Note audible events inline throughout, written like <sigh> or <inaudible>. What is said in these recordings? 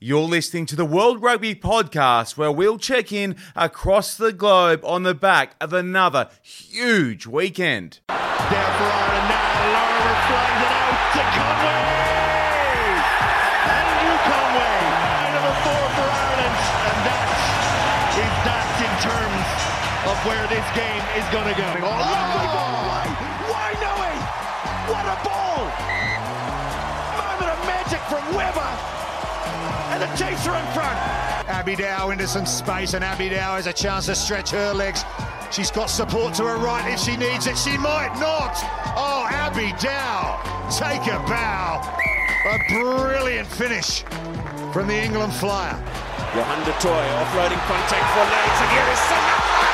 You're listening to the World Rugby Podcast, where we'll check in across the globe on the back of another huge weekend. Down for Ireland now. Larmour flags it out to Conway. Andrew Conway. Number four for Ireland. And that is that in terms of where this game is going to go. Oh, lovely ball away. Why Noe? What a ball. Moment of magic from Weber. The chaser in front. Abby Dow into some space, and Abby Dow has a chance to stretch her legs. She's got support to her right if she needs it. She might not. Oh, Abby Dow, take a bow. A brilliant finish from the England flyer. Johan de Toy offloading contact for legs, and here is Senatla.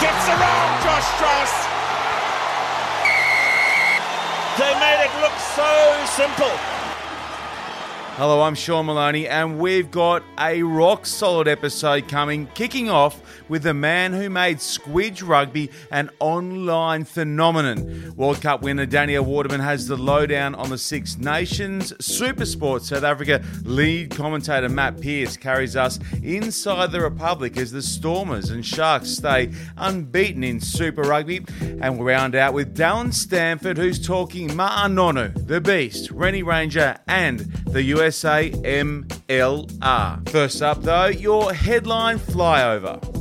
Gets around Josh Strauss. They made it look so simple. Hello, I'm Sean Maloney, and we've got a rock solid episode coming, kicking off with the man who made Squidge Rugby an online phenomenon. World Cup winner Danielle Waterman has the lowdown on the Six Nations. Supersport South Africa lead commentator Matt Pearce carries us inside the Republic as the Stormers and Sharks stay unbeaten in Super Rugby. And we round out with Dallen Stanford, who's talking Ma'a Nonu, the Beast, Rene Ranger, and the US. USA MLR. First up, though, your headline flyover.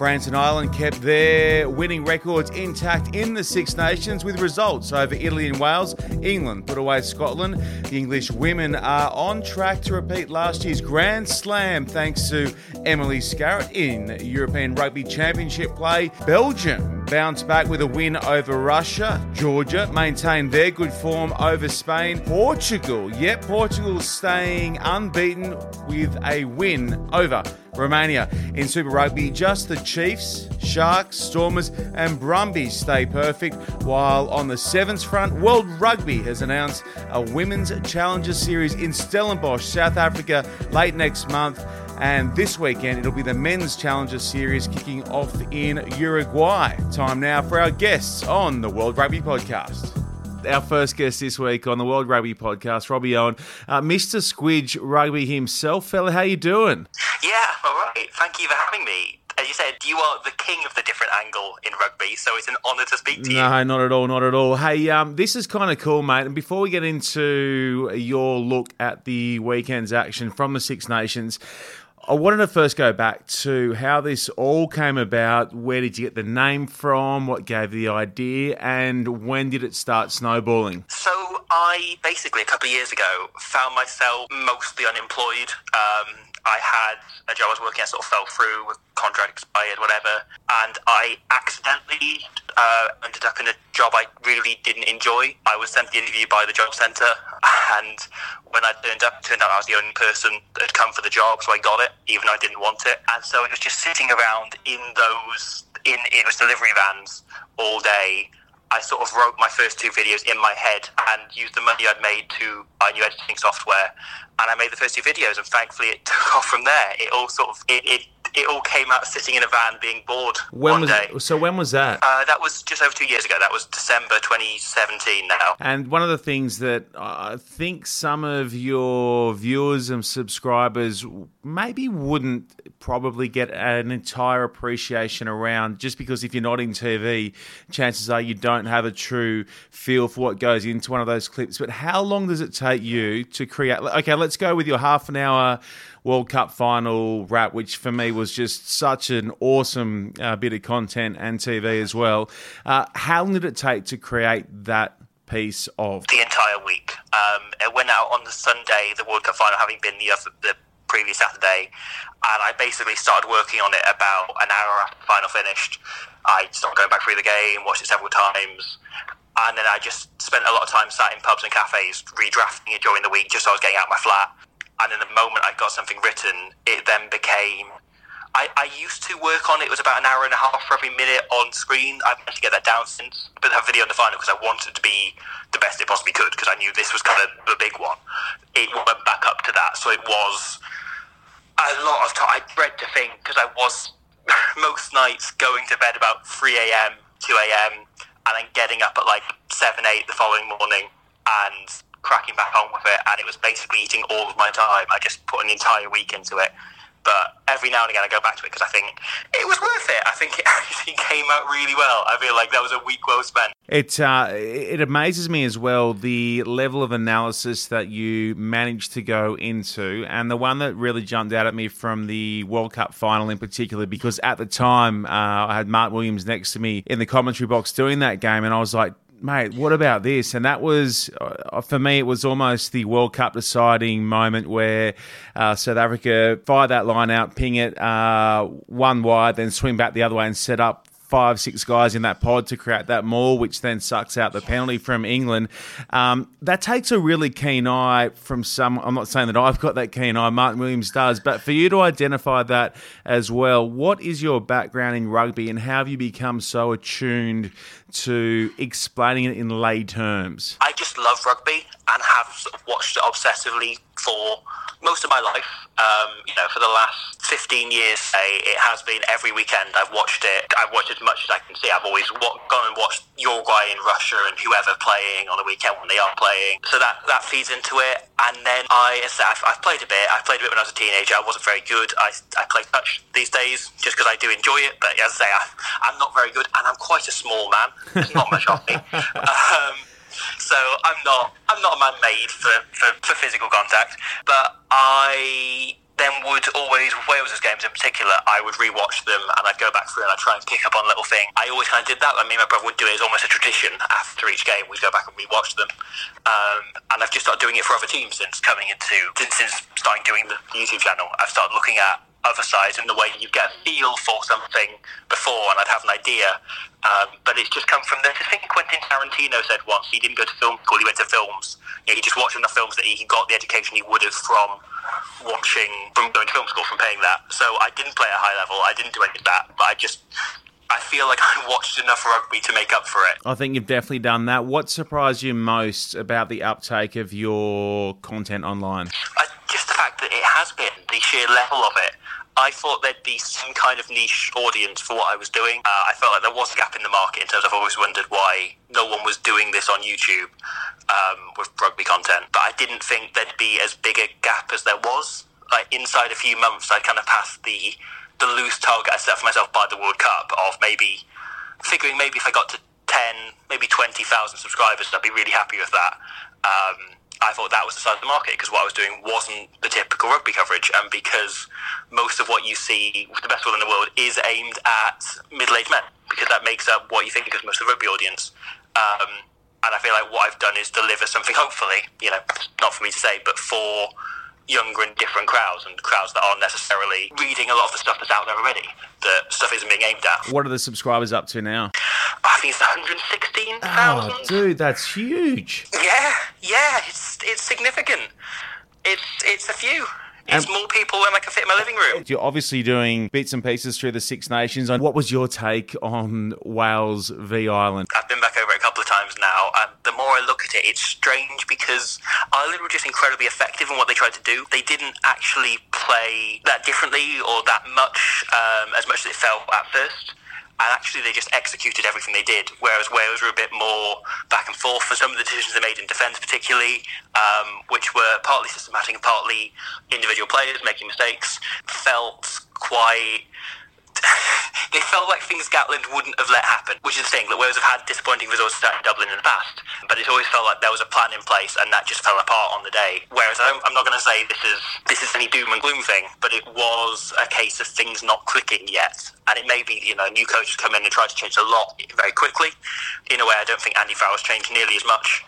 France and Ireland kept their winning records intact in the Six Nations with results over Italy and Wales. England put away Scotland. The English women are on track to repeat last year's Grand Slam thanks to Emily Scarratt in European Rugby Championship play. Belgium bounced back with a win over Russia. Georgia maintained their good form over Spain. Portugal, yet Portugal staying unbeaten with a win over Romania. In Super Rugby, just the Chiefs, Sharks, Stormers, and Brumbies stay perfect, while on the Sevens front, World Rugby has announced a Women's Challenger Series in Stellenbosch, South Africa, late next month. And this weekend, it'll be the Men's Challenger Series kicking off in Uruguay. Time now for our guests on the World Rugby Podcast our first guest this week on the World Rugby Podcast, Robbie Owen, uh, Mr. Squidge Rugby himself. Fella, how you doing? Yeah, all right. Thank you for having me. As you said, you are the king of the different angle in rugby, so it's an honour to speak to you. No, not at all, not at all. Hey, um, this is kind of cool, mate. And before we get into your look at the weekend's action from the Six Nations, I wanted to first go back to how this all came about. Where did you get the name from? What gave the idea? And when did it start snowballing? So, I basically, a couple of years ago, found myself mostly unemployed. Um, I had a job I was working at, sort of fell through with contract expired, whatever, and I accidentally uh, ended up in a job I really didn't enjoy. I was sent the interview by the job centre, <laughs> and when I turned up, turned out I was the only person that had come for the job, so I got it, even though I didn't want it. And so it was just sitting around in those in it was delivery vans all day I sort of wrote my first two videos in my head and used the money I'd made to buy new editing software. And I made the first two videos, and thankfully it <laughs> took off from there. It all sort of it, it it all came out sitting in a van being bored when one was, day. So when was that? Uh, that was just over two years ago. That was December 2017 now. And one of the things that I think some of your viewers and subscribers maybe wouldn't probably get an entire appreciation around, just because if you're not in TV, chances are you don't have a true feel for what goes into one of those clips. But how long does it take you to create? Okay, let's go with your half an hour World Cup final wrap, which for me was just such an awesome uh, bit of content and TV as well. Uh, how long did it take to create that piece of? The entire week. Um, it went out on the Sunday, the World Cup final having been the, the previous Saturday, and I basically started working on it about an hour after the final finished. I started going back through the game, watched it several times, and then I just spent a lot of time sat in pubs and cafes redrafting it during the week just so I was getting out of my flat and in the moment I got something written, it then became. I, I used to work on it. It was about an hour and a half for every minute on screen. I've managed to get that down since. But that video on the final because I wanted to be the best it possibly could because I knew this was kind of the big one. It went back up to that, so it was a lot of time. I dread to think because I was <laughs> most nights going to bed about three a.m., two a.m., and then getting up at like seven, eight the following morning and cracking back on with it, and it was basically eating all of my time. I just put an entire week into it. But every now and again, I go back to it because I think it was worth it. I think it <laughs> actually came out really well. I feel like that was a week well spent. It uh, it amazes me as well the level of analysis that you managed to go into, and the one that really jumped out at me from the World Cup final in particular, because at the time uh, I had Mark Williams next to me in the commentary box doing that game, and I was like, mate, what about this? And that was, uh, for me, it was almost the World Cup deciding moment where uh, South Africa fire that line out, ping it uh, one wide, then swing back the other way and set up five, six guys in that pod to create that maul, which then sucks out the penalty from England. Um, that takes a really keen eye from some. I'm not saying that I've got that keen eye, Martin Williams does, but for you to identify that as well, what is your background in rugby and how have you become so attuned to explaining it in lay terms? I just love rugby and have watched it obsessively for most of my life. Um, you know, for the last 15 years, say, it has been every weekend I've watched it. I've watched as much as I can see. I've always gone and watched Uruguay and Russia and whoever playing on the weekend when they are playing. So that, that feeds into it. And then I, I've, I've played a bit. I played a bit when I was a teenager. I wasn't very good. I, I play touch these days just because I do enjoy it. But as I say, I, I'm not very good and I'm quite a small man. There's not much of me. <laughs> Um, so I'm not I'm not a man made for, for, for physical contact. But I then would always Wales' games in particular, I would rewatch them and I'd go back through and I'd try and pick up on little things. I always kind of did that. Like me and my brother would do it as almost a tradition after each game. We'd go back and rewatch them. Um, and I've just started doing it for other teams since coming into since, since starting doing the YouTube channel. I've started looking at other sides and the way you get a feel for something before, and I'd have an idea. Um, but it's just come from this. I think Quentin Tarantino said once he didn't go to film school; he went to films. You know, he just watched enough films that he got the education he would have from watching, from going to film school, from paying that. So I didn't play at a high level. I didn't do any of that, but I just I feel like <laughs> I watched enough rugby to make up for it. I think you've definitely done that. What surprised you most about the uptake of your content online? Uh, just the fact that it has been the sheer level of it. I thought there'd be some kind of niche audience for what I was doing. Uh, I felt like there was a gap in the market in terms of I've always wondered why no one was doing this on YouTube um, with rugby content. But I didn't think there'd be as big a gap as there was. Like inside a few months, I kind of passed the the loose target I set for myself by the World Cup of maybe figuring maybe if I got to ten, maybe twenty thousand subscribers, I'd be really happy with that. Um, I thought that was the size of the market because what I was doing wasn't the typical rugby coverage, and because most of what you see with the best will in the world is aimed at middle-aged men, because that makes up what you think is most of the rugby audience. Um, and I feel like what I've done is deliver something, <laughs> hopefully, you know, not for me to say, but for younger and different crowds and crowds that aren't necessarily reading a lot of the stuff that's out there already. The stuff isn't being aimed at. What are the subscribers up to now? I think it's 116,000. Oh, dude, that's huge. Yeah, yeah, it's it's significant. It's it's a few. It's more people than I can fit in my living room. You're obviously doing bits and pieces through the Six Nations. And What was your take on Wales v Ireland? I've been back over couple of times now, and the more I look at it, it's strange because Ireland were just incredibly effective in what they tried to do. They didn't actually play that differently or that much, um, as much as it felt at first and actually they just executed everything they did. Whereas Wales were a bit more back and forth for some of the decisions they made in defence, particularly, um, which were partly systematic and partly individual players making mistakes, felt quite. <laughs> they felt like things Gatland wouldn't have let happen, which is the thing that Wales have had disappointing results at Dublin in the past, but it always felt like there was a plan in place and that just fell apart on the day. Whereas I'm, I'm not going to say this is this is any doom and gloom thing, but it was a case of things not clicking yet, and it may be you know new coaches come in and try to change a lot very quickly. In a way, I don't think Andy Farrell's changed nearly as much.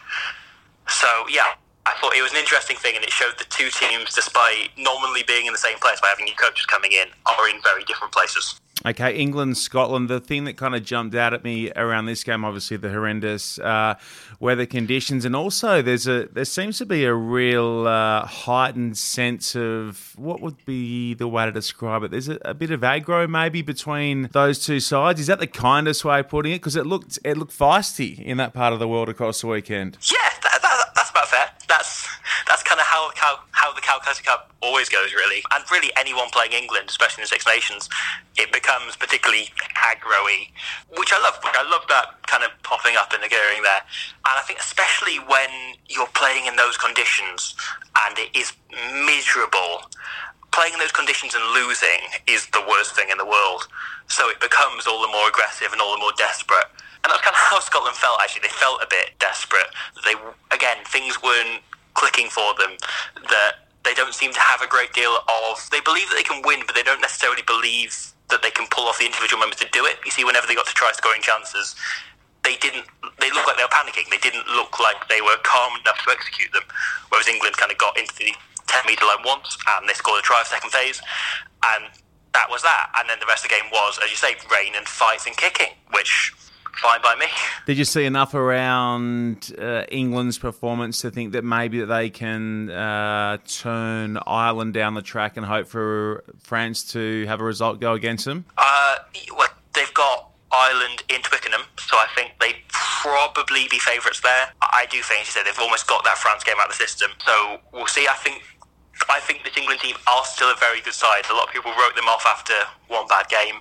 So yeah, I thought it was an interesting thing, and it showed the two teams, despite nominally being in the same place by having new coaches coming in, are in very different places. Okay, England, Scotland. The thing that kind of jumped out at me around this game, obviously, the horrendous uh, weather conditions, and also there's a there seems to be a real uh, heightened sense of what would be the way to describe it. There's a, a, bit of aggro maybe between those two sides. Is that the kindest way of putting it? Because it looked it looked feisty in that part of the world across the weekend. Yeah, that, that, that's about fair. That's that's kind of how, how how the Calcutta Cup always goes, really. And really, anyone playing England, especially in the Six Nations, it becomes particularly aggro which I love. I love that kind of popping up and occurring there. And I think, especially when you're playing in those conditions and it is miserable, playing in those conditions and losing is the worst thing in the world. So it becomes all the more aggressive and all the more desperate. And that's kind of how Scotland felt, actually. They felt a bit desperate. They, again, things weren't clicking for them. That they don't seem to have a great deal of. They believe that they can win, but they don't necessarily believe that they can pull off the individual moments to do it. You see, whenever they got to try scoring chances, they didn't. They looked like they were panicking. They didn't look like they were calm enough to execute them. Whereas England kind of got into the ten metre line once, and they scored a try of second phase, and that was that. And then the rest of the game was, as you say, rain and fights and kicking, which fine by me. <laughs> Did you see enough around uh, England's performance to think that maybe that they can uh, turn Ireland down the track and hope for France to have a result go against them? Uh, well, they've got Ireland in Twickenham, so I think they'd probably be favourites there. I do think, as you said, they've almost got that France game out of the system, so we'll see. I think I think this England team are still a very good side. A lot of people wrote them off after one bad game,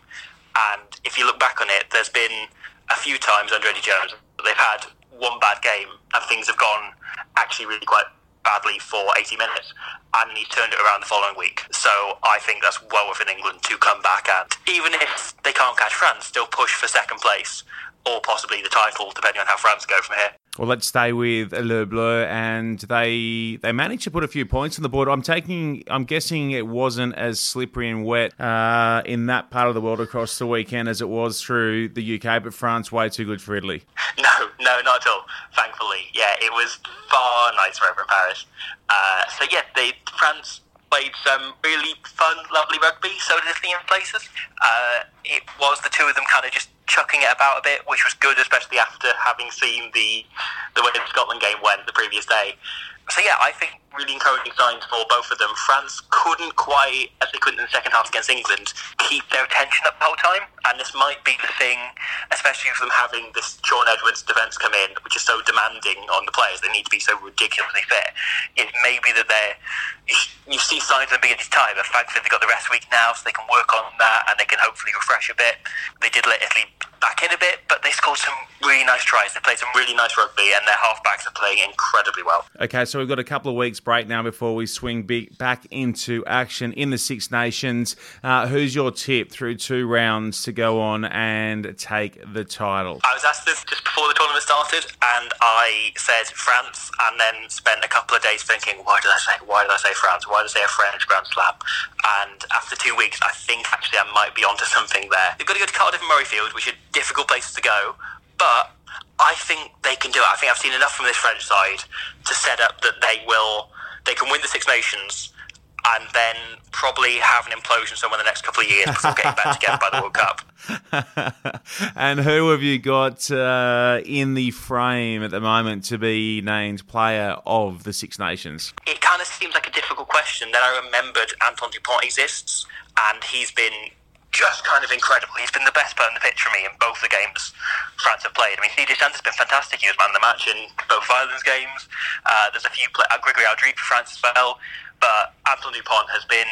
and if you look back on it, there's been a few times under Eddie Jones they've had one bad game and things have gone actually really quite badly for 80 minutes and he's turned it around the following week. So I think that's well within England to come back and even if they can't catch France, still push for second place or possibly the title, depending on how France go from here. Well, let's stay with Les Bleus, and they they managed to put a few points on the board. I'm taking, I'm guessing it wasn't as slippery and wet uh, in that part of the world across the weekend as it was through the UK, but France way too good for Italy. <laughs> No, no, not at all. Thankfully, yeah, it was far nicer over in Paris. Uh, so yeah, they France played some really fun, lovely rugby. So did Italy in places. Uh, it was the two of them kind of just chucking it about a bit, which was good, especially after having seen the the way the Scotland game went the previous day. So yeah, I think really encouraging signs for both of them. France couldn't quite, as they couldn't in the second half against England, keep their attention up the whole time, and this might be the thing, especially for them having this Shaun Edwards defence come in, which is so demanding on the players. They need to be so ridiculously fit. It may be that they're you, see signs of them being this time, but thankfully they've got the rest week now, so they can work on that and they can hopefully refresh a bit. They did let Italy back in a bit, but they scored some really nice tries. They played some really nice rugby, and their halfbacks are playing incredibly well. Okay, so we've got a couple of weeks break now before we swing back into action in the Six Nations. Uh, who's your tip through two rounds to go on and take the title? I was asked this just before the tournament started, and I said France, and then spent a couple of days thinking, why did I say? Why did I say France? Why did I say a French Grand Slam? And after two weeks, I think actually I might be onto something there. They've got to go to Cardiff and Murrayfield, which are difficult places to go, but I think they can do it. I think I've seen enough from this French side to set up that they will, they can win the Six Nations and then probably have an implosion somewhere in the next couple of years before getting back together by the World Cup. <laughs> and who have you got uh, in the frame at the moment to be named player of the Six Nations? It kind of seems like a difficult question. Then I remembered Antoine Dupont exists, and he's been just kind of incredible. He's been the best player in the pitch for me in both the games France have played. I mean, CJ Stander has been fantastic. He was man of the match in both Ireland's games. Uh, there's a few play- uh, Gregory Alldritt for France as well, but Antoine Dupont has been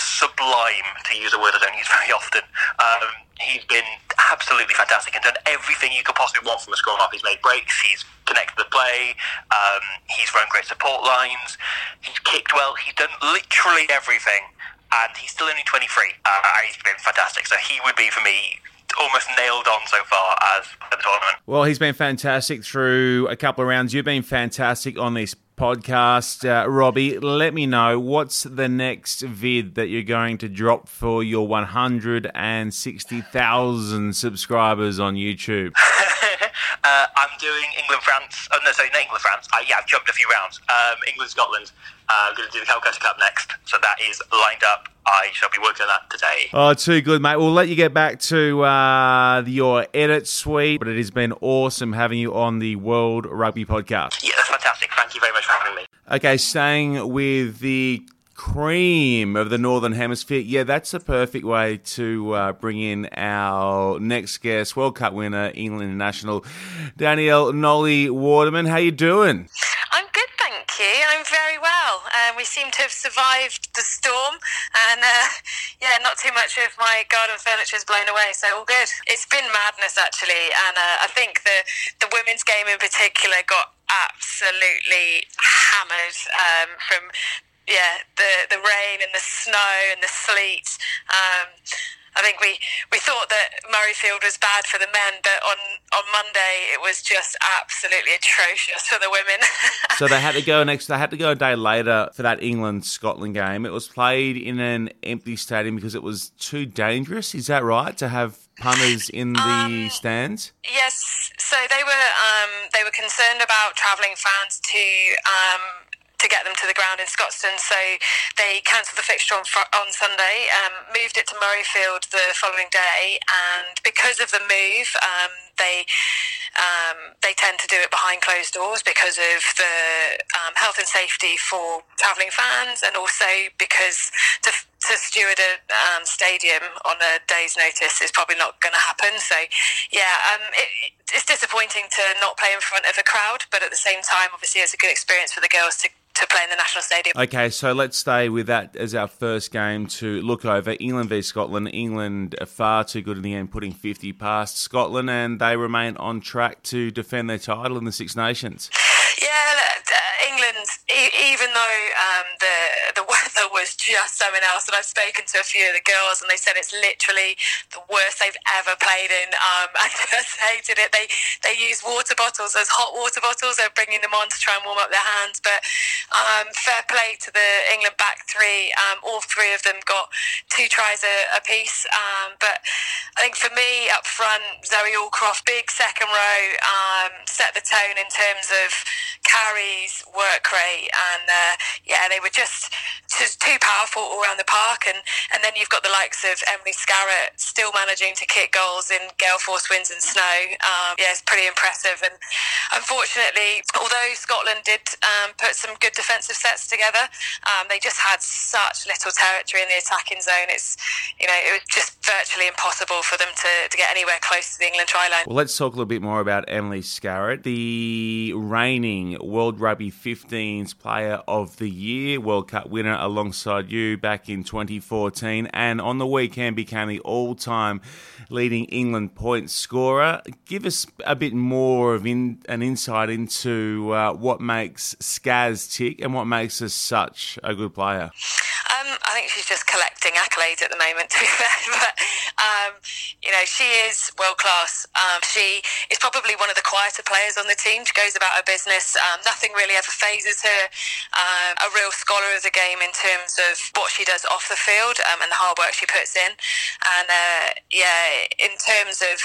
sublime, to use a word I don't use very often. Um, he's been absolutely fantastic and done everything you could possibly want from a scrum. He's made breaks, he's connected the play, um, he's run great support lines, he's kicked well, he's done literally everything and he's still only 23, uh, he's been fantastic. So he would be for me almost nailed on so far as the tournament. Well, he's been fantastic through a couple of rounds. You've been fantastic on this podcast, uh, Robbie. Let me know what's the next vid that you're going to drop for your 160,000 subscribers on YouTube. <laughs> uh, I'm doing England France. Oh no, sorry, not England France. Uh, yeah, I've jumped a few rounds. Um, England Scotland. Uh, I'm going to do the Calcutta Cup next, so that is lined up. I shall be working on that today. Oh, too good, mate. We'll let you get back to uh, your edit suite, but it has been awesome having you on the World Rugby Podcast. Yeah, that's fantastic. Thank you very much for having me. Okay, staying with the cream of the Northern Hemisphere. Yeah, that's a perfect way to uh, bring in our next guest, World Cup winner, England national, Danielle Nolli Waterman. How you doing? I'm good, thank you. I'm very well. Uh, we seem to have survived the storm. And uh, yeah, not too much of my garden furniture is blown away, so all good. It's been madness actually, and uh, I think the the women's game in particular got absolutely hammered um, from yeah the the rain and the snow and the sleet. Um, I think we, we thought that Murrayfield was bad for the men, but on, on Monday it was just absolutely atrocious for the women. <laughs> so they had to go next. They had to go a day later for that England Scotland game. It was played in an empty stadium because it was too dangerous. Is that right to have punters in the um, stands? Yes. So they were um, they were concerned about travelling fans to. Um, to get them to the ground in Scotstoun. So they cancelled the fixture on, on Sunday, um, moved it to Murrayfield the following day, and because of the move, um, they um, they tend to do it behind closed doors because of the um, health and safety for travelling fans, and also because to to steward a um, stadium on a day's notice is probably not going to happen. So, yeah, um, it, it's disappointing to not play in front of a crowd, but at the same time, obviously, it's a good experience for the girls to to play in the national stadium. Okay, so let's stay with that as our first game to look over England v Scotland. England are far too good in the end, putting 50 past Scotland, and they remain on track to defend their title in the Six Nations. Yeah, uh, England, e- even though um, the the weather was just something else, and I've spoken to a few of the girls, and they said it's literally the worst they've ever played in. Um, <laughs> I just hated it. They they use water bottles as hot water bottles. They're bringing them on to try and warm up their hands. But um, fair play to the England back three. Um, all three of them got two tries a, a piece. Um, but I think for me up front, Zoe Aldcroft, big second row, um, set the tone in terms of carries, work rate, and uh, yeah, they were just just too powerful all around the park. And, and then you've got the likes of Emily Scarratt still managing to kick goals in gale force winds and snow. Um, yeah, it's pretty impressive. And unfortunately, although Scotland did um, put some good defensive sets together, um, they just had such little territory in the attacking zone. It's you know it was just virtually impossible for them to, to get anywhere close to the England try line. Well, let's talk a little bit more about Emily Scarratt, the reigning World Rugby 15s Player of the Year, World Cup winner alongside you back in 2014, and on the weekend became the all time leading England point scorer. Give us a bit more of in, an insight into uh, what makes Skaz tick and what makes us such a good player. Um, I think she's just collecting accolades at the moment, <laughs> to be fair. but um, you know, she is world class. Um, she is probably one of the quieter players on the team. She goes about her business. Um, nothing really ever phases her. Um, a real scholar of the game in terms of what she does off the field um, and the hard work she puts in. And uh, yeah, in terms of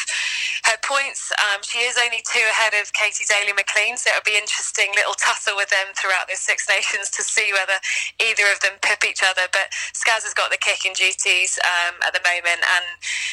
her points, she is only two ahead of Katy Daley-Mclean. So it'll be interesting little tussle with them throughout the Six Nations to see whether either of them pip each other. But Skaz has got the kicking duties um, at the moment, and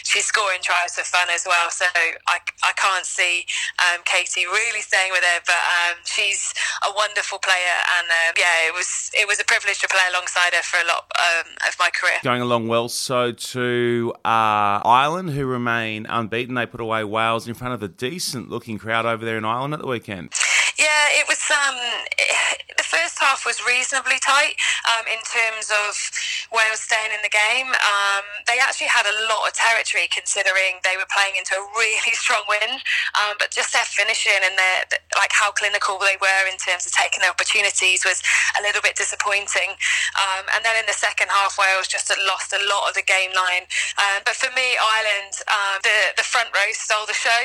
she's scoring tries for fun as well. So I, I can't see um, Katy really staying with her, but um, she's a wonderful player, and uh, yeah, it was it was a privilege to play alongside her for a lot um, of my career. Going along well. So to uh, Ireland, who remain unbeaten, they put away Wales in front of a decent looking crowd over there in Ireland at the weekend. Yeah, it was. Um, <sighs> the first half was reasonably tight um, in terms of Wales staying in the game. Um, they actually had a lot of territory considering they were playing into a <laughs> really strong wind. Um, but just their finishing and their like how clinical they were in terms of taking their opportunities was a little bit disappointing. Um, and then in the second half, Wales just lost a lot of the game line. Um, but for me, Ireland, the the front row stole the show.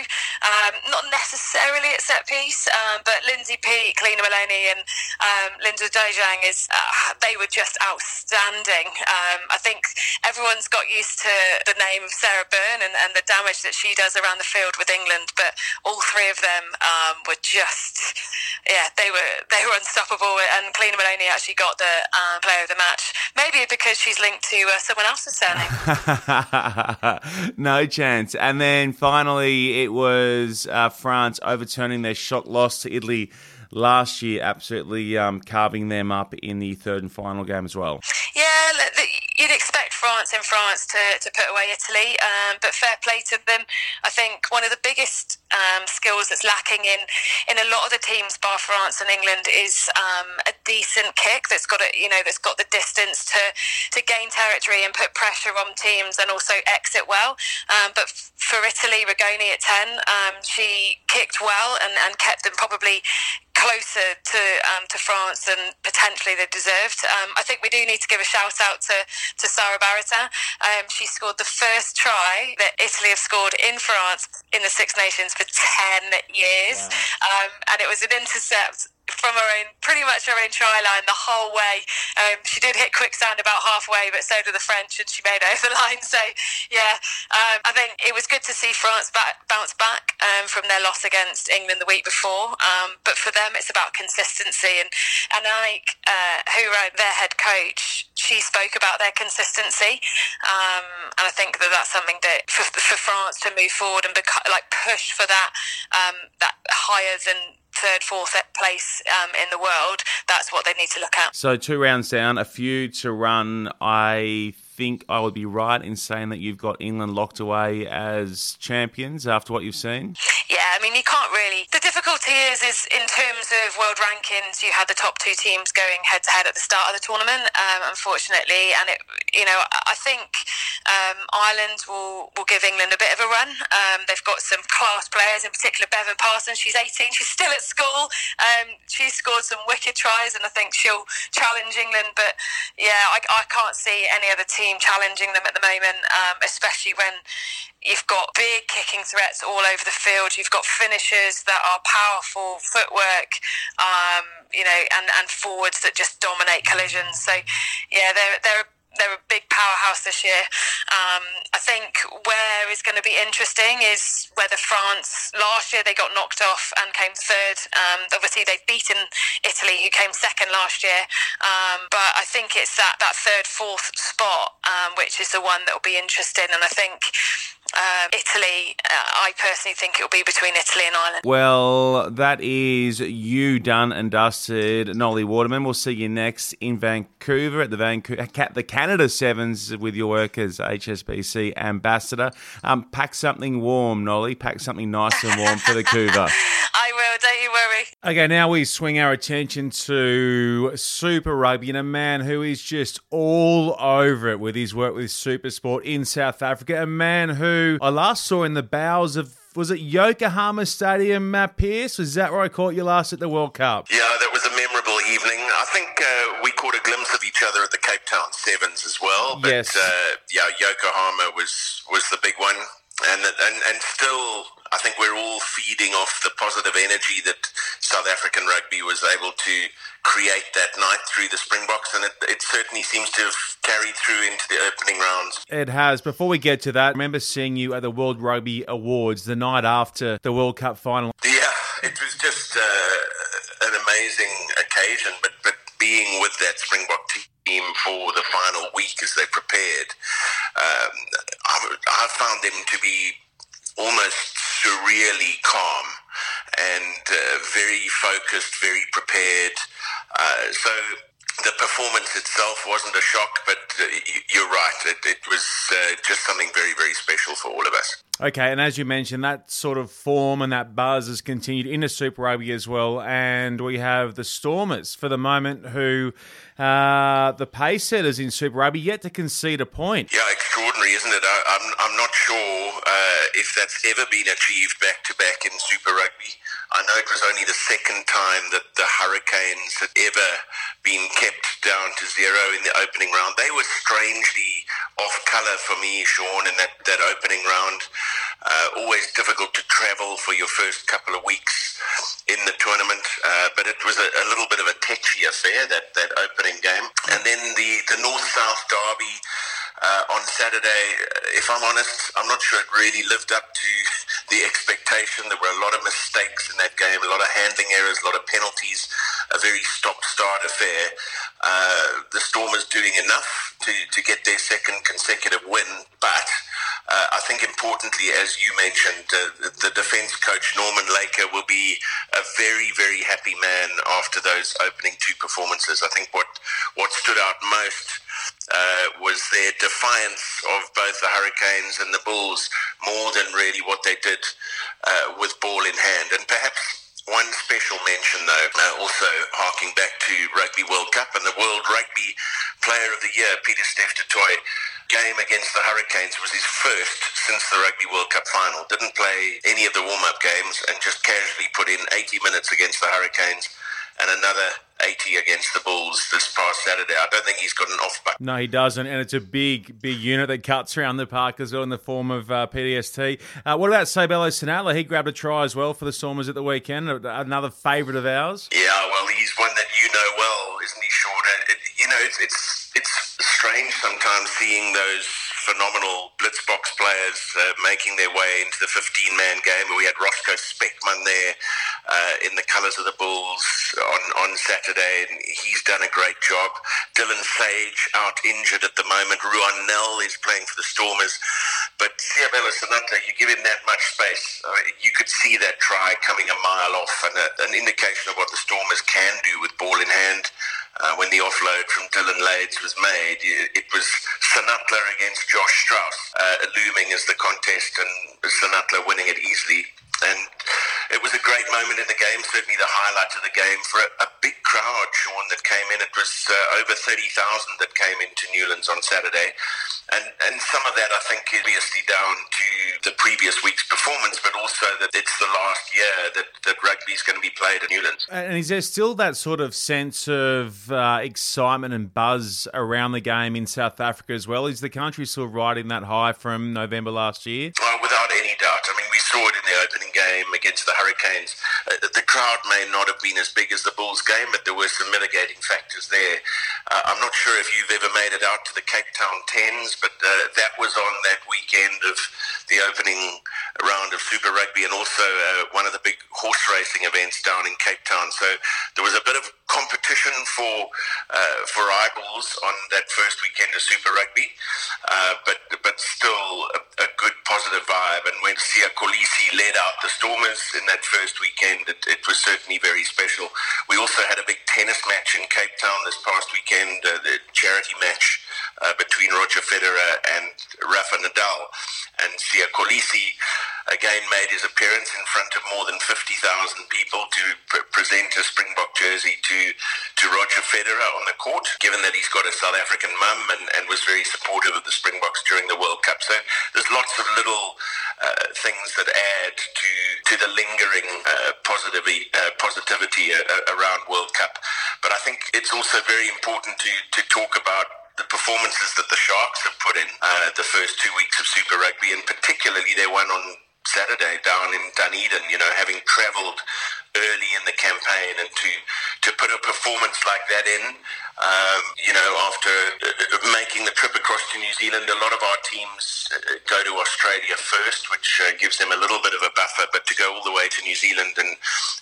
not necessarily at set piece, but Lindsay Peat, Cliodhna Moloney, and um, Linda Djougang is uh, they were just outstanding. Um, I think everyone's got used to the name of Sarah Bern and, and, the damage that she does around the field with England, but all three of them um, were just yeah they were they were unstoppable. And Cliodhna Moloney actually got the um, player of the match, maybe because she's linked to uh, someone else's surname. <laughs> no chance. And then finally, it was uh, France overturning their shock loss to Italy last year, absolutely um, carving them up in the third and final game as well. Yeah, you'd expect France in France to, to put away Italy, um, but fair play to them. I think one of the biggest um, skills that's lacking in in a lot of the teams, bar France and England, is um, a decent kick that's got a, you know that's got the distance to to gain territory and put pressure on teams and also exit well. Um, but for Italy, Rigoni at ten, um, she kicked well and, and kept them probably closer to um, to France than potentially they deserved. Um, I think we do need to give a shout out to to Sara Barretta. Um, she scored the first try that Italy have scored in France in the Six Nations for ten years, wow. Um, and it was an intercept from her own, pretty much her own try line the whole way. Um, she did hit quicksand about halfway, but so did the French, and she made it <laughs> over the line. So, yeah, um, I think it was good to see France back, bounce back um, from their loss against England the week before. Um, but for them, it's about consistency. And and like uh, Hayraud their head coach, she spoke about their consistency, um, and I think that that's something that for, for France to move forward and beca- like push for that um, that higher than third, fourth place um, in the world, that's what they need to look at. So two rounds down, a few to run. I think I would be right in saying that you've got England locked away as champions after what you've seen? I mean, you can't really. The difficulty is, is in terms of world rankings, you had the top two teams going head to head at the start of the tournament, um, unfortunately, and it, you know, I think um, Ireland will will give England a bit of a run. Um, they've got some class players, in particular Beibhinn Parsons. She's 18. She's still at school. Um, she's scored some wicked tries, and I think she'll challenge England. But yeah, I, I can't see any other team team challenging them at the moment, um, especially when you've got big kicking threats all over the field. You've got finishers that are powerful, footwork, um, you know, and, and forwards that just dominate collisions. So, yeah, they're they're they're a big powerhouse this year. Um, I think where is going to be interesting is whether France last year they got knocked off and came third. Um, obviously they've beaten Italy who came second last year, um, but I think it's that that third fourth spot um, which is the one that will be interesting. And I think um, Italy, uh, I personally think it will be between Italy and Ireland. Well, that is you done and dusted, Nolli Waterman. We'll see you next in Vancouver at the Vancouver, the Canada Sevens with your work as HSBC ambassador. Um, pack something warm, Nolli. Pack something nice and warm for the <laughs> Couva. I will, don't you worry. Okay, now we swing our attention to Super Rugby and a man who is just all over it with his work with Super Sport in South Africa. A man who I last saw in the bowels of was it Yokohama Stadium, Matt Pearce? Was that where I caught you last at the World Cup? Yeah, that was a memorable evening. I think uh, we caught a glimpse of each other at the Cape Town Sevens as well. But, yes. Uh, yeah, Yokohama was was the big one, and and and still, I think we're all feeding off the positive energy that South African rugby was able to create that night through the Springboks, and it, it, certainly seems to have carried through into the opening rounds. It has. Before we get to that, I remember seeing you at the World Rugby Awards the night after the World Cup final. Yeah, it was just uh, an amazing occasion, but, but being with that Springbok team for the final week as they prepared, um, I, I found them to be almost surreally calm and uh, very focused, very prepared. Uh, so the performance itself wasn't a shock, but uh, you're right. It, it was uh, just something very, very special for all of us. Okay, and as you mentioned, that sort of form and that buzz has continued into Super Rugby as well. And we have the Stormers for the moment who uh, the pace setters in Super Rugby yet to concede a point. Yeah, extraordinary, isn't it? I, am I'm, I'm not sure uh, if that's ever been achieved back to back in Super Rugby. I know it was only the second time that the Hurricanes had ever been kept down to zero in the opening round. They were strangely off colour for me, Sean, in that, that opening round. Uh, always difficult to travel for your first couple of weeks in the tournament, uh, but it was a, a, little bit of a tetchy affair, that, that opening game. And then the, the North-South derby uh, on Saturday, uh, if I'm honest, I'm not sure it really lived up to <laughs> the expectation. There were a lot of mistakes in that game, a lot of handling errors, a lot of penalties, a very stop-start affair. Uh, the Stormers doing enough to, to get their second consecutive win, but uh, I think importantly, as you mentioned, uh, the defence coach Norman Laker will be a very, very happy man after those opening two performances. I think what what stood out most uh, was their defiance of both the Hurricanes and the Bulls more than really what they did uh, with ball in hand. And perhaps one special mention, though, uh, also harking back to Rugby World Cup and the World Rugby Player of the Year, Pieter-Steph game against the Hurricanes was his first since the Rugby World Cup final. Didn't play any of the warm-up games and just casually put in 80 minutes against the Hurricanes and another 80 against the Bulls this past Saturday. I don't think he's got an off button. No, he doesn't, and it's a big, big unit that cuts around the park as well in the form of uh, PDST. Uh, what about Seabelo Senatla? He grabbed a try as well for the Stormers at the weekend. Another favourite of ours. Yeah, well, he's one that you know well, isn't he, Sean? It, you know, it's, it's it's strange sometimes seeing those phenomenal Blitzboks players uh, making their way into the 15-man game. We had Roscoe Speckman there uh, in the colours of the Bulls on, on Saturday, and he's done a great job. Dylan Sage out injured at the moment. Ruhan Nel is playing for the Stormers. But Seabelo Senatla, you give him that much space, uh, you could see that try coming a mile off and a, an indication of what the Stormers can do with ball in hand uh, when the offload from Dillyn Leyds was made. It was Senatla against Josh Strauss uh, looming as the contest, and Senatla winning it easily. And it was a great moment in the game, certainly the highlight of the game for a, a big crowd, Sean, that came in. It was uh, over 30,000 that came into Newlands on Saturday. And, and some of that, I think, is obviously down to the previous week's performance, but also that it's the last year that, that rugby is going to be played at Newlands. And is there still that sort of sense of uh, excitement and buzz around the game in South Africa as well? Is the country still riding that high from November last year? Well, without any doubt. I mean, we saw it in the opening game against the Hurricanes. Uh, the crowd may not have been as big as the Bulls game, but there were some mitigating factors there. Uh, I'm not sure if you've ever made it out to the Cape Town Tens, but uh, that was on that weekend of the opening round of Super Rugby and also uh, one of the big horse racing events down in Cape Town. So there was a bit of competition for uh, for eyeballs on that first weekend of Super Rugby, uh, but but still a, a, good positive vibe. And when Siya Kolisi led out the Stormers in that first weekend, it, it, was certainly very special. We also had a big tennis match in Cape Town this past weekend, uh, the charity match uh, between Roger Federer and Rafa Nadal. And Siya Kolisi again made his appearance in front of more than 50,000 people to pre- present a Springbok jersey to, to Roger Federer on the court, given that he's got a South African mum and, and was very supportive of the Springboks during the World Cup. So there's lots of little uh, things that add to, to the lingering uh, positivity, uh, positivity uh, around World Cup. But I think it's also very important to, to talk about the performances that the Sharks have put in uh, the first two weeks of Super Rugby, and particularly their one on Saturday down in Dunedin, you know, having travelled early in the campaign and to, to put a performance like that in, um, you know, after uh, making the trip across to New Zealand, a lot of our teams uh, go to Australia first, which uh, gives them a little bit of a buffer, but to go all the way to New Zealand and,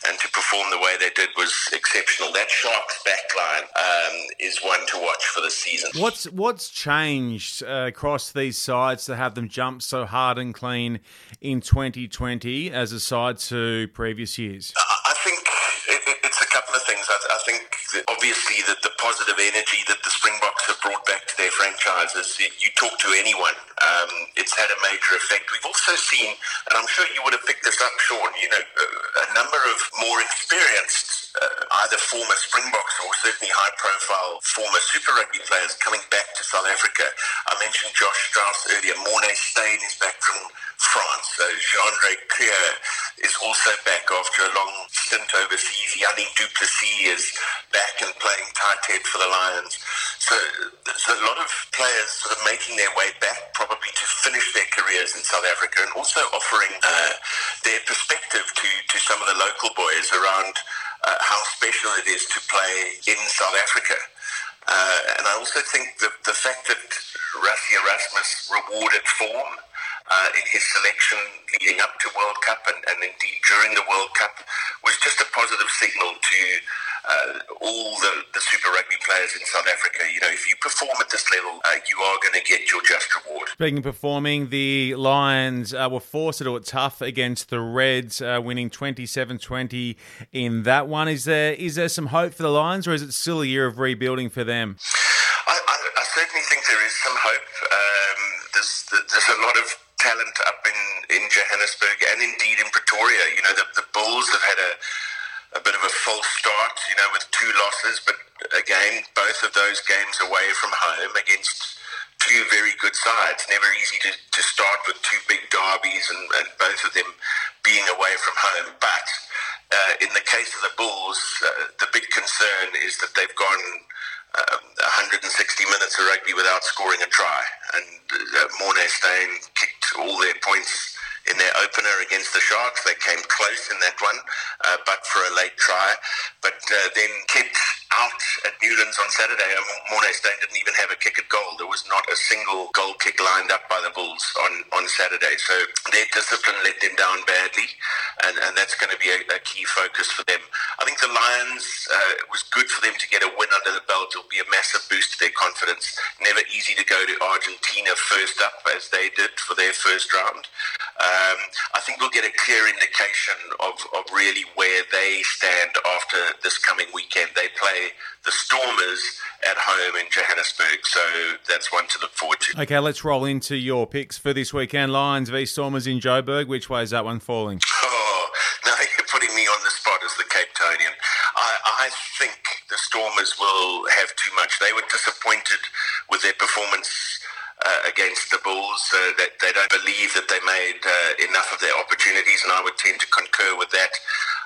and to perform the way they did was exceptional. That Sharks backline um, is one to watch for the season. What's, what's changed uh, across these sides to have them jump so hard and clean in 2020 as a side to previous years? I think it's a couple of things. I, think obviously that the positive energy that the Springboks have brought back to their franchises, you talk to anyone, um, it's had a major effect. We've also seen, and I'm sure you would have picked this up, Sean, you know, a number of more experienced uh, either former Springboks or certainly high-profile former Super Rugby players coming back to South Africa. I mentioned Josh Strauss earlier. Morné Steyn is back from France. So Jean-Andre Clear is also back after a long stint overseas. Jannie du Plessis is back and playing tight head for the Lions. So there's a lot of players sort of making their way back, probably to finish their careers in South Africa, and also offering uh, their perspective to, to some of the local boys around uh, how special it is to play in South Africa. Uh, and I also think that the fact that Rassie Erasmus rewarded form uh, in his selection leading up to World Cup and, and indeed during the World Cup was just a positive signal to uh, all the, the Super Rugby players in South Africa. You know, if you perform at this level, uh, you are going to get your just reward. Speaking of performing, the Lions uh, were forced to do it tough against the Reds, uh, winning 27-20 in that one. Is there is there some hope for the Lions, or is it still a year of rebuilding for them? I, I, I certainly think there is some hope. Um, there's, there's a lot of talent up in, in Johannesburg and indeed in Pretoria. You know, the, the Bulls have had a, a bit of a false start, you know, with two losses, but again, both of those games away from home against two very good sides. Never easy to, to start with two big derbies and, and both of them being away from home. But uh, in the case of the Bulls, uh, the big concern is that they've gone um, 160 minutes of rugby without scoring a try. And uh, Morné Steyn kicked all their points in their opener against the Sharks. They came close in that one, uh, but for a late try. But uh, then kept out at Newlands on Saturday. Morné Steyn didn't even have a kick at goal. There was not a single goal kick lined up by the Bulls on, on Saturday. So their discipline let them down badly, and, and that's going to be a, a key focus for them. I think the Lions, uh, it was good for them to get a win under the belt. It'll be a massive boost to their confidence. Never easy to go to Argentina first up as they did for their first round. Um, I think we'll get a clear indication of, of really where they stand after this coming weekend. They play the Stormers at home in Johannesburg. So that's one to look forward to. Okay, let's roll into your picks for this weekend. Lions v Stormers in Joburg. Which way is that one falling? Oh, <laughs> now you're putting me on the spot as the Cape Townian. I, I think the Stormers will have too much. They were disappointed with their performance uh, against the Bulls. Uh, that they don't believe that they made uh, enough of their opportunities, and I would tend to concur with that.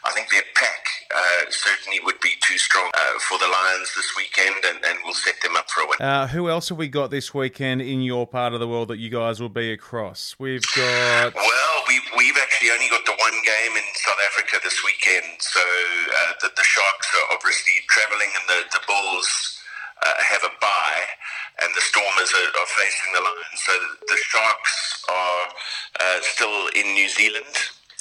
I think their pack uh, certainly would be too strong uh, for the Lions this weekend, and, and will set them up for a win. Uh, who else have we got this weekend in your part of the world that you guys will be across? We've got. Well, we've, we've actually only got the one game in South Africa this weekend, so the, the Sharks are obviously travelling, and the, the Bulls uh, have a bye, and the Stormers are, are, facing the Lions. So the Sharks are uh, still in New Zealand.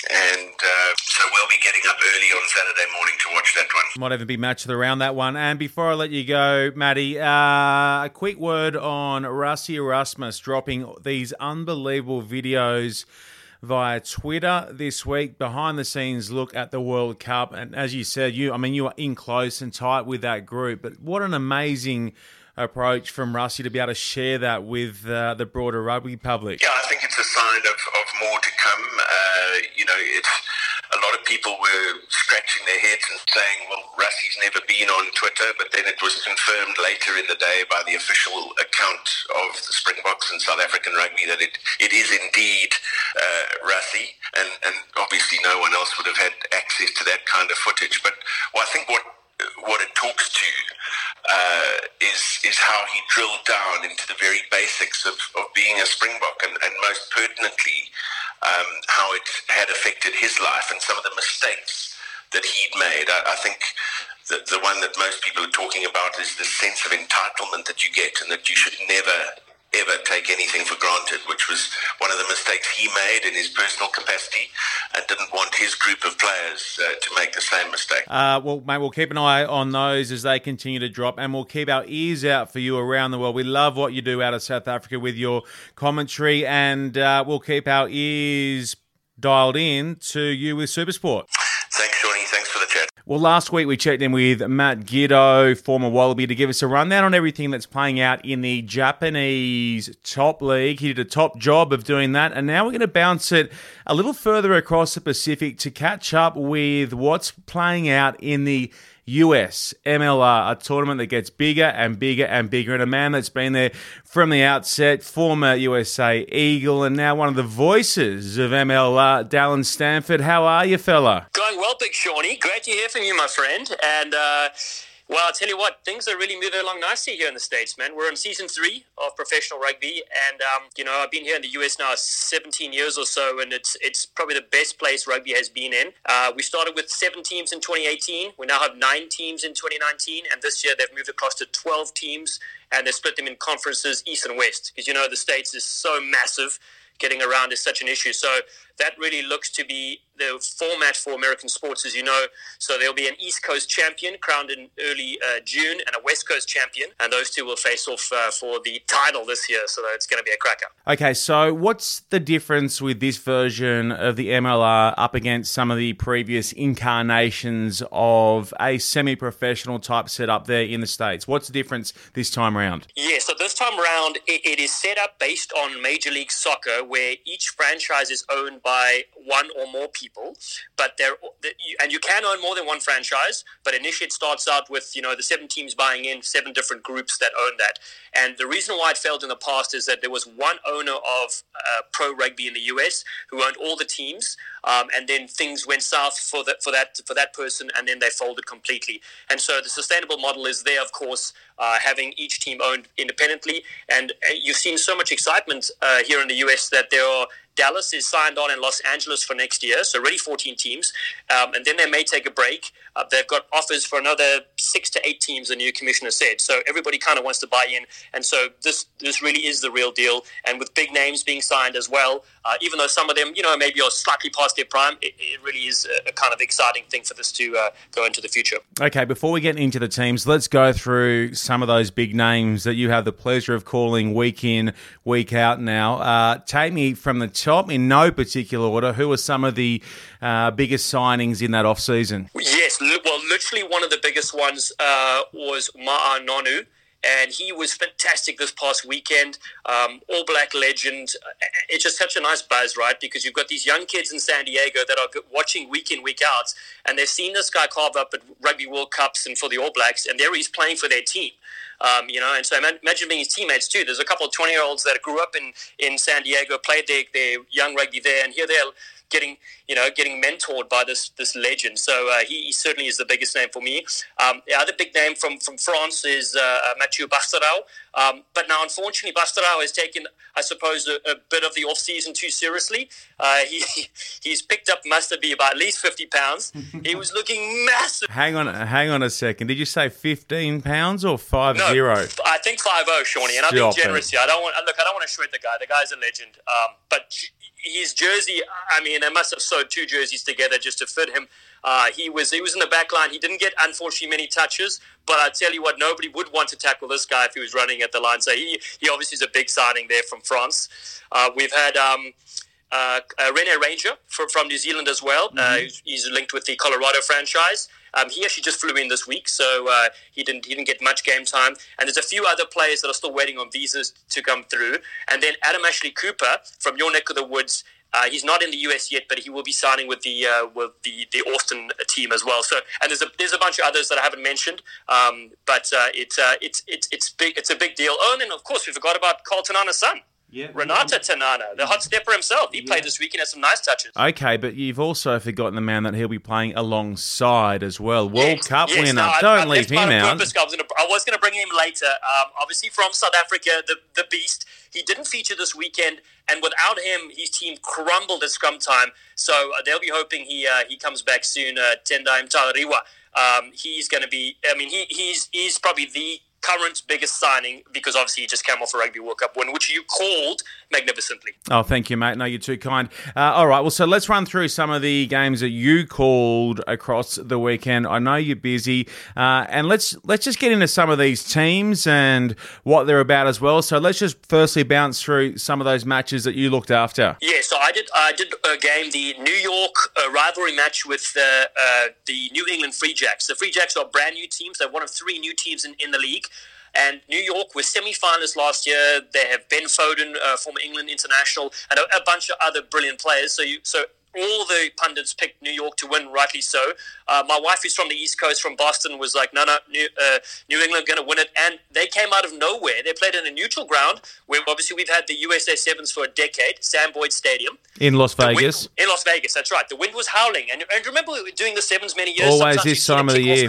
And uh, so we'll be getting up early on Saturday morning to watch that one. Might even be matched around that one. And before I let you go, Maddie, uh, a quick word on Rassie Erasmus dropping these unbelievable videos via Twitter this week. Behind the scenes look at the World Cup, and as you said, you I mean you are in close and tight with that group. But what an amazing approach from Rassie to be able to share that with uh, the broader rugby public. Yeah, I think it's a sign of, of more to come. Uh, you know, it's lot of people were scratching their heads and saying, well, Rassie's never been on Twitter, but then it was confirmed later in the day by the official account of the Springboks and South African rugby that it, it is indeed uh, and, and obviously no one else would have had access to that kind of footage. But well, I think what what it talks to uh, is is how he drilled down into the very basics of, of being a Springbok, and, and most pertinently, um, how it had affected his life and some of the mistakes that he'd made. I, I think the, the one that most people are talking about is the sense of entitlement that you get and that you should never ever take anything for granted, which was one of the mistakes he made in his personal capacity and didn't want his group of players uh, to make the same mistake. Uh, well, mate, we'll keep an eye on those as they continue to drop and we'll keep our ears out for you around the world. We love what you do out of South Africa with your commentary and uh, we'll keep our ears dialed in to you with Supersport. Thanks, Shawnee. Thanks for the chat. Well, last week we checked in with Matt Giteau, former Wallaby, to give us a rundown on everything that's playing out in the Japanese top league. He did a top job of doing that, and now we're going to bounce it a little further across the Pacific to catch up with what's playing out in the US MLR, a tournament that gets bigger and bigger and bigger. And a man that's been there from the outset, former USA Eagle, and now one of the voices of MLR, Dallen Stanford. How are you, fella? Going well, Big Shawnee. Great to hear from you, my friend. And, uh, well, I'll tell you what, things are really moving along nicely here in the States, man. We're in season three of professional rugby, and, um, you know, I've been here in the US now 17 years or so, and it's it's probably the best place rugby has been in. Uh, we started with seven teams in 2018. We now have nine teams in 2019, and this year they've moved across to 12 teams, and they split them in conferences east and west, because, you know, the States is so massive getting around is such an issue. So that really looks to be the format for American sports, as you know. So there'll be an East Coast champion crowned in early uh, June and a West Coast champion, and those two will face off uh, for the title this year. So it's going to be a cracker. Okay, so what's the difference with this version of the MLR up against some of the previous incarnations of a semi-professional type setup there in the states? What's the difference this time around? Yeah, so this time around, it, it is set up based on Major League Soccer, where each franchise is owned by one or more people. But there, and you can own more than one franchise. But initially, it starts out with you know the seven teams buying in, seven different groups that own that. And the reason why it failed in the past is that there was one owner of uh, pro rugby in the US who owned all the teams, um, and then things went south for that for that for that person, and then they folded completely. And so the sustainable model is there, of course, uh, having each team owned independently. And uh, you've seen so much excitement uh, here in the US that there are Dallas is signed on in Los Angeles for next year, so already 14 teams, um, and then they may take a break. Uh, they've got offers for another six to eight teams. The new commissioner said so. Everybody kind of wants to buy in, and so this this really is the real deal. And with big names being signed as well, uh, even though some of them, you know, maybe are slightly past their prime, it, it really is a, a, kind of exciting thing for this to uh, go into the future. Okay, before we get into the teams, let's go through some of those big names that you have the pleasure of calling week in, week out. Now, uh, take me from the top in no particular order. Who are some of the uh, biggest signings in that off season? Yes, well, literally one of the biggest ones uh, was Ma'a Nonu and he was fantastic this past weekend. Um, All Black legend. It's just such a nice buzz, right? Because you've got these young kids in San Diego that are watching week in, week out, and they've seen this guy carve up at Rugby World Cups and for the All Blacks, and there he's playing for their team. Um, you know, and so imagine being his teammates too. There's a couple of 20 year olds that grew up in, in San Diego, played their, their young rugby there, and here they're getting you know getting mentored by this this legend. So uh, he, he, certainly is the biggest name for me. Um, the other big name from from France is uh, uh Mathieu Bastareaud. Um, but now, unfortunately, Bastareaud has taken, I suppose, a, a bit of the off season too seriously. Uh, he <laughs> he's picked up must be about at least fifty pounds. he was looking massive. Hang on, hang on a second. Did you say fifteen pounds or five no, zero? I think five zero, Shawnee. And I'm being generous here. I don't want look. I don't want to shred the guy. The guy's a legend. Um, but his jersey, I mean, they must have sewed two jerseys together just to fit him. Uh, he was he was in the back line. He didn't get unfortunately many touches, but I tell you what, nobody would want to tackle this guy if he was running at the line. So he he obviously is a big signing there from France. Uh, we've had. Um, uh, uh, Rene Ranger from, from New Zealand as well. Uh, mm-hmm. he's, linked with the Colorado franchise. Um, he actually just flew in this week, so uh, he didn't he didn't get much game time. And there's a few other players that are still waiting on visas to come through. And then Adam Ashley Cooper from your neck of the woods. Uh, he's not in the US yet, but he will be signing with the uh, with the, the Austin team as well. So, and there's a there's a bunch of others that I haven't mentioned, um, but uh, it's uh, it's it's it's big. It's a big deal. Oh, and then of course we forgot about Carl Tanana's son. Yeah, Renata Tanana, the hot stepper himself. He yeah. played this weekend, had some nice touches. Okay, but you've also forgotten the man that he'll be playing alongside as well. World yes, Cup yes, winner. No, Don't I, leave him out. Purpose. I was going to bring him later. Um, obviously, from South Africa, the, the beast. He didn't feature this weekend, and without him, his team crumbled at scrum time. So uh, they'll be hoping he uh, he comes back soon. Uh, Tendai Mtawarira. Um, he's going to be. I mean, he, he's he's probably the current biggest signing because obviously he just came off a Rugby World Cup win, which you called magnificently. Oh, thank you, mate. No, you're too kind. Uh, all right, well, so let's run through some of the games that you called across the weekend. I know you're busy, uh, and let's let's just get into some of these teams and what they're about as well. So let's just firstly bounce through some of those matches that you looked after. Yeah, so I did. I did a game, the New York uh, rivalry match with uh, uh, the New England Free Jacks. The Free Jacks are brand new teams. They're one of three new teams in, in the league. And New York were semi-finalists last year. They have Ben Foden, uh, former England international, and a, a, bunch of other brilliant players. So, you, so all the pundits picked New York to win, rightly so. Uh, my wife, who's from the East Coast, from Boston, was like, no, no, New, uh, New England going to win it. And they came out of nowhere. They played in a neutral ground where obviously we've had the USA Sevens for a decade, Sam Boyd Stadium. In Las Vegas. Wind, in Las Vegas, that's right. The wind was howling. And, and remember doing the Sevens many years Always this time of the year.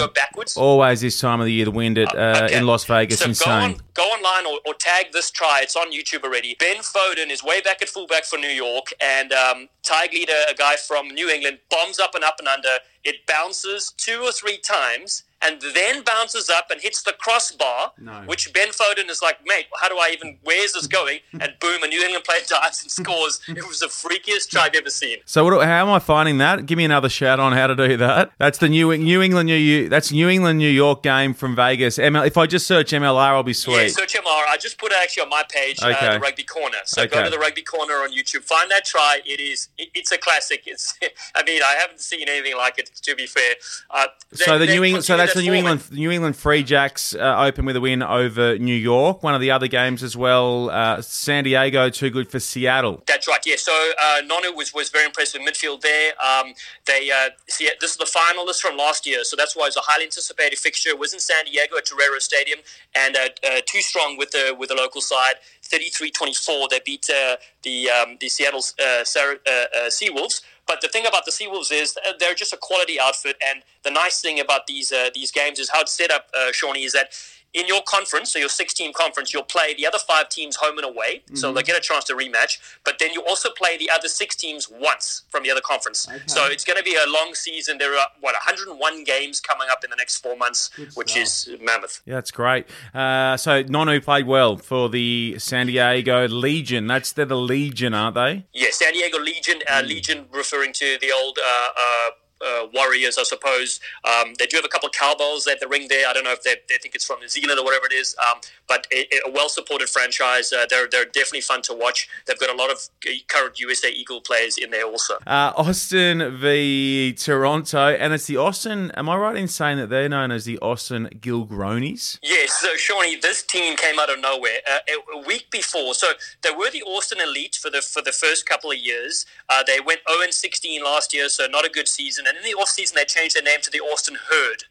Always this time of the year, the wind at, uh, okay. in Las Vegas, so insane. Go, on, go online or, or, tag this try. It's on YouTube already. Ben Foden is way back at fullback for New York. And um, Ty Gleeder, a guy from New England, bombs up and up and under. It bounces two or three times and then bounces up and hits the crossbar, No. which Ben Foden is like, mate, how do I even, where's this going? <laughs> And boom, a New England player dives and scores. It was the freakiest try I've ever seen. So what, how am I finding that? Give me another shout on how to do that. That's the New New England New that's New England New York game from Vegas. ML, if I just search MLR, I'll be sweet. Yeah, search MLR. I just put it actually on my page, Okay. uh, the Rugby Corner. So go to the Rugby Corner on YouTube. Find that try. It is. It, it's a classic. It's. <laughs> I mean, I haven't seen anything like it. To be fair. Uh, so the New England, so continue that's the New. England New England Free Jacks uh, open with a win over New York. One of the other games as well. Uh, San Diego too good for Seattle. That's right. Yeah. So uh, Nonu was, was very impressive in midfield there. Um, they uh, see this is the finalists from last year, so that's why it's a highly anticipated fixture. It was in San Diego at Torero Stadium, and uh, uh, too strong with the with the local side. 33-24, they beat uh, the um, the Seattle uh, uh, uh, Seawolves. But the thing about the Seawolves is uh, they're just a quality outfit, and the nice thing about these uh, these games is how it's set up, uh, Shawnee, is that in your conference, so your six team conference, you'll play the other five teams home and away, so they get a chance to rematch. But then you also play the other six teams once from the other conference. So it's going to be a long season. There are what 101 games coming up in the next four months, which is mammoth. Yeah, that's great. Uh, so Nonu played well for the San Diego Legion. That's they're the Legion, aren't they? Yeah, San Diego Legion. Uh, Legion referring to the old uh, uh, Warriors, I suppose. Um, they do have a couple of cowbells at the ring there. I don't know if they, they think it's from New Zealand or whatever it is, um, but a, a well-supported franchise. Uh, they're they're definitely fun to watch. They've got a lot of current USA Eagle players in there also. Uh, Austin v Toronto, and it's the Austin. Am I right in saying that they're known as the Austin Gilgronis? Yes, so Shawnee, this team came out of nowhere uh, a, a week before. So they were the Austin Elite for the for the first couple of years. Uh, they went 0 16 last year, so not a good season. And in the off season, they changed their name to the Austin Herd,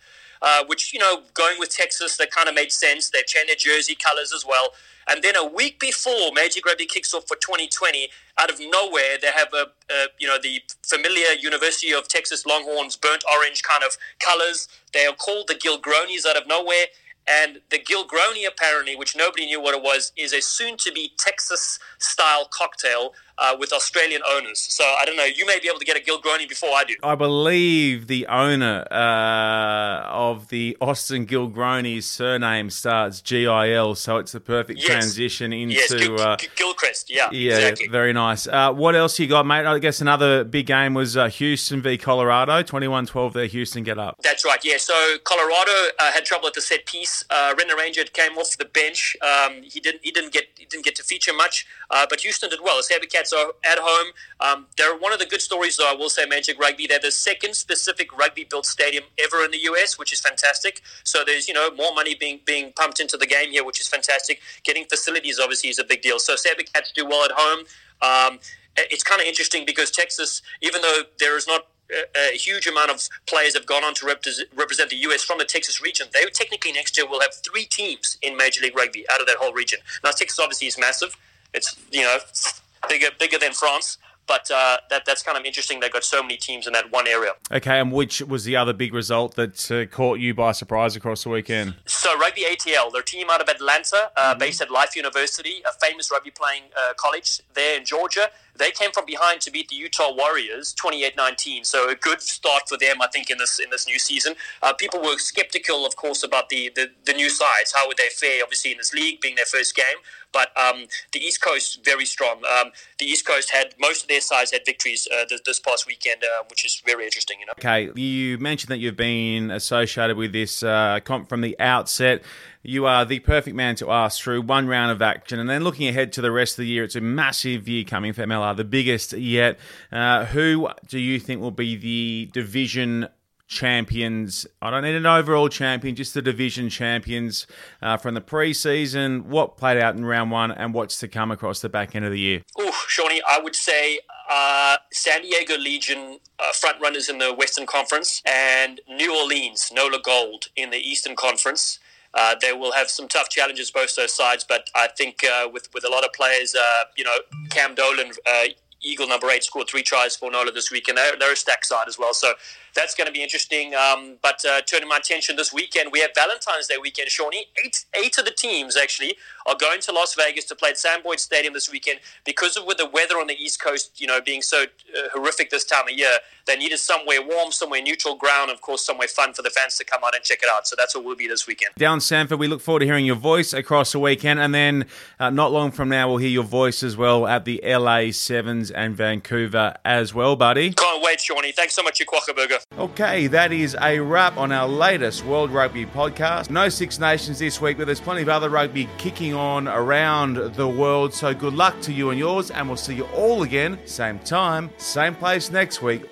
uh, which you know, going with Texas, that kind of made sense. They've changed their jersey colors as well. And then a week before Major Rugby kicks off for 2020, out of nowhere, they have a, a you know the familiar University of Texas Longhorns burnt orange kind of colors. They are called the Gilgronis out of nowhere. And the Gilgroni, apparently, which nobody knew what it was, is a soon to be Texas style cocktail uh, with Australian owners. So I don't know. You may be able to get a Gilgroni before I do. I believe the owner uh, of the Austin Gilgronis surname starts G I L, so it's the perfect Yes. transition into. yes, Gil- uh, Gilchrist. Yeah, yeah, exactly. very nice. Uh, what else you got, mate? I guess another big game was uh, Houston v Colorado. 21-12 there, Houston get up. That's right. Yeah. So Colorado uh, had trouble at the set piece. Uh, Rene Ranger came off the bench. Um, he didn't. He didn't get. He didn't get to feature much. Uh, but Houston did well. The Sabercats are at home. Um, they're one of the good stories, though. I will say, Magic Rugby. They're the second specific rugby-built stadium ever in the US, which is fantastic. So there's you know more money being being pumped into the game here, which is fantastic. Getting facilities obviously is a big deal. So Sabercats do well at home. Um, it's kind of interesting because Texas, even though there is not a, a huge amount of players have gone on to repres- represent the US from the Texas region. They technically next year will have three teams in Major League Rugby out of that whole region. Now Texas obviously is massive. It's you know bigger bigger than France, but uh, that that's kind of interesting. They've got so many teams in that one area. Okay, and which was the other big result that uh, caught you by surprise across the weekend? So Rugby ATL, their team out of Atlanta, uh, based at Life University, a famous rugby playing uh, college there in Georgia. They came from behind to beat the Utah Warriors 28-19. So a good start for them, I think, in this in this new season. Uh, people were skeptical, of course, about the, the, the new sides. How would they fare, obviously, in this league, being their first game? But um, the East Coast very strong. Um, the East Coast had most of their sides had victories uh, this, this past weekend, uh, which is very interesting. You know. Okay, you mentioned that you've been associated with this uh, comp from the outset. You are the perfect man to ask through one round of action, and then looking ahead to the rest of the year. It's a massive year coming for MLR, the biggest yet. Uh, who do you think will be the division champions? I don't need an overall champion, just the division champions uh, from the preseason. What played out in round one, and what's to come across the back end of the year? Oh, Shawnee, I would say uh, San Diego Legion uh, front runners in the Western Conference and New Orleans Nola Gold in the Eastern Conference. Uh, they will have some tough challenges both those sides, but I think uh, with with a lot of players, uh, you know, Cam Dolan, uh, Eagle number eight, scored three tries for Nola this week, and they're, they're a stack side as well. So that's going to be interesting. Um, but uh, turning my attention this weekend, we have Valentine's Day weekend, Shawnee. Eight, eight of the teams actually are going to Las Vegas to play at Sam Boyd Stadium this weekend because of with the weather on the East Coast, you know, being so uh, horrific this time of year. They needed somewhere warm, somewhere neutral ground, of course, somewhere fun for the fans to come out and check it out. So that's what we'll be this weekend. Dallen Stanford, we look forward to hearing your voice across the weekend, and then uh, not long from now, we'll hear your voice as well at the LA Sevens and Vancouver as well, buddy. Can't wait, Shawnee. Thanks so much, you Quackerburger. Okay, that is a wrap on our latest World Rugby podcast. No Six Nations this week, but there's plenty of other rugby kicking on around the world. So good luck to you and yours, and we'll see you all again, same time, same place next week